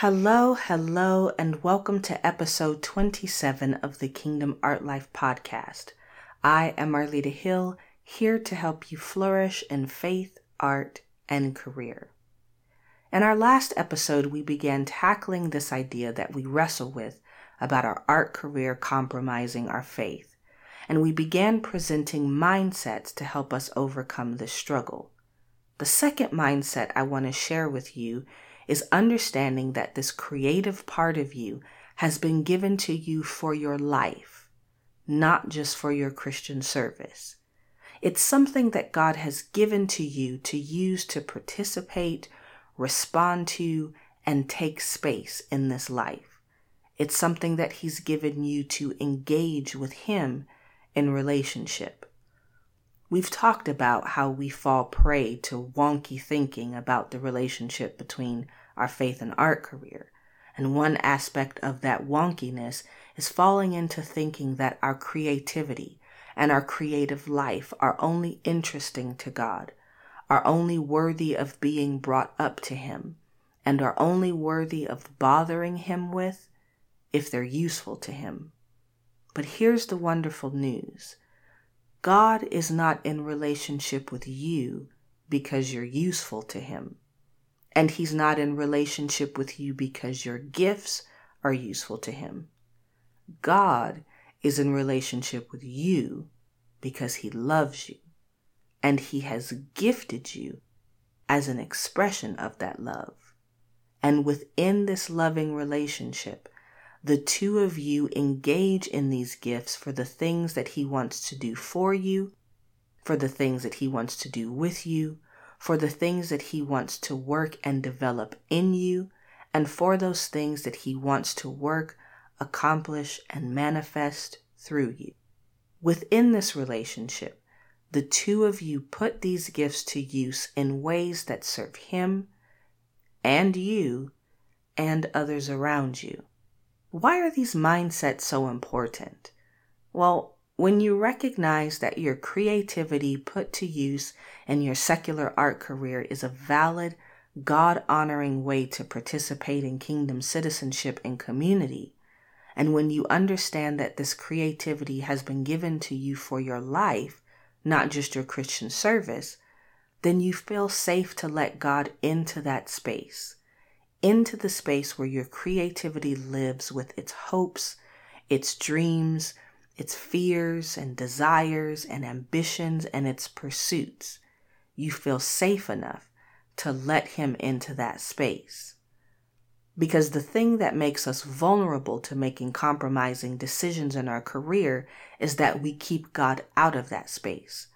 Hello, hello, and welcome to episode 27 of the Kingdom Art Life podcast. I am Marlita Hill, here to help you flourish in faith, art, and career. In our last episode, we began tackling this idea that we wrestle with about our art career compromising our faith, and we began presenting mindsets to help us overcome this struggle. The second mindset I want to share with you is understanding that this creative part of you has been given to you for your life, not just for your Christian service. It's something that God has given to you to use to participate, respond to, and take space in this life. It's something that He's given you to engage with Him in relationship. We've talked about how we fall prey to wonky thinking about the relationship between our faith and art career. And one aspect of that wonkiness is falling into thinking that our creativity and our creative life are only interesting to God, are only worthy of being brought up to Him, and are only worthy of bothering Him with if they're useful to Him. But here's the wonderful news God is not in relationship with you because you're useful to him. And he's not in relationship with you because your gifts are useful to him. God is in relationship with you because he loves you and he has gifted you as an expression of that love. And within this loving relationship, the two of you engage in these gifts for the things that He wants to do for you, for the things that He wants to do with you, for the things that He wants to work and develop in you, and for those things that He wants to work, accomplish, and manifest through you. Within this relationship, the two of you put these gifts to use in ways that serve Him and you and others around you. Why are these mindsets so important? Well, when you recognize that your creativity put to use in your secular art career is a valid, God honoring way to participate in kingdom citizenship and community, and when you understand that this creativity has been given to you for your life, not just your Christian service, then you feel safe to let God into that space into the space where your creativity lives with its hopes, its dreams, its fears and desires and ambitions and its pursuits. You feel safe enough to let him into that space. Because the thing that makes us vulnerable to making compromising decisions in our career is that we keep God out of that space.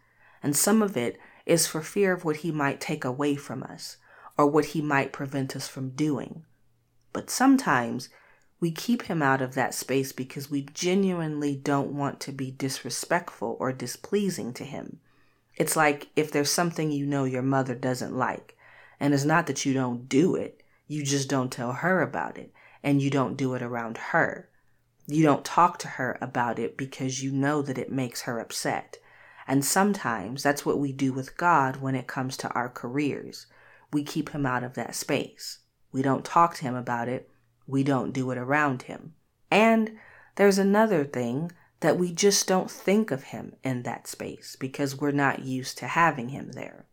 And some of it is for fear of what he might take away from us or what he might prevent us from doing. But sometimes we keep him out of that space because we genuinely don't want to be disrespectful or displeasing to him. It's like if there's something you know your mother doesn't like, and it's not that you don't do it, you just don't tell her about it, and you don't do it around her. You don't talk to her about it because you know that it makes her upset. And sometimes that's what we do with God when it comes to our careers we keep him out of that space. We don't talk to him about it. We don't do it around him. And there's another thing that we just don't think of him in that space because we're not used to having him there.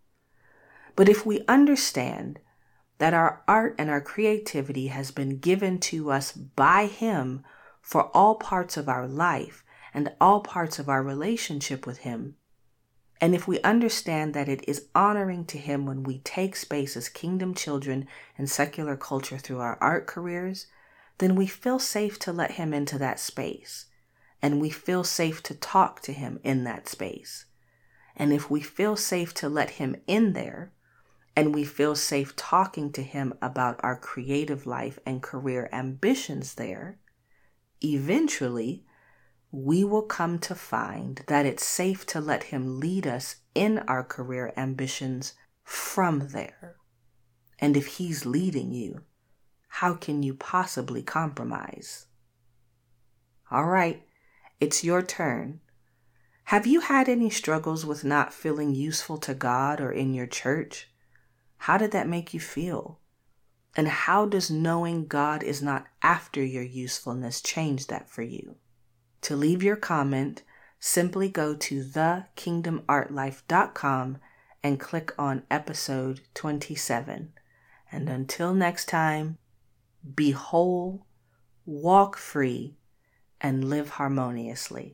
But if we understand that our art and our creativity has been given to us by him for all parts of our life and all parts of our relationship with him, and if we understand that it is honoring to Him when we take space as kingdom children in secular culture through our art careers, then we feel safe to let Him into that space. And we feel safe to talk to Him in that space. And if we feel safe to let Him in there, and we feel safe talking to Him about our creative life and career ambitions there, eventually we will come to find that it's safe to let Him lead us in our career ambitions from there. And if He's leading you, how can you possibly compromise? All right, it's your turn. Have you had any struggles with not feeling useful to God or in your church? How did that make you feel? And how does knowing God is not after your usefulness change that for you? To leave your comment, simply go to thekingdomartlife.com and click on episode 27. And until next time, be whole, walk free, and live harmoniously.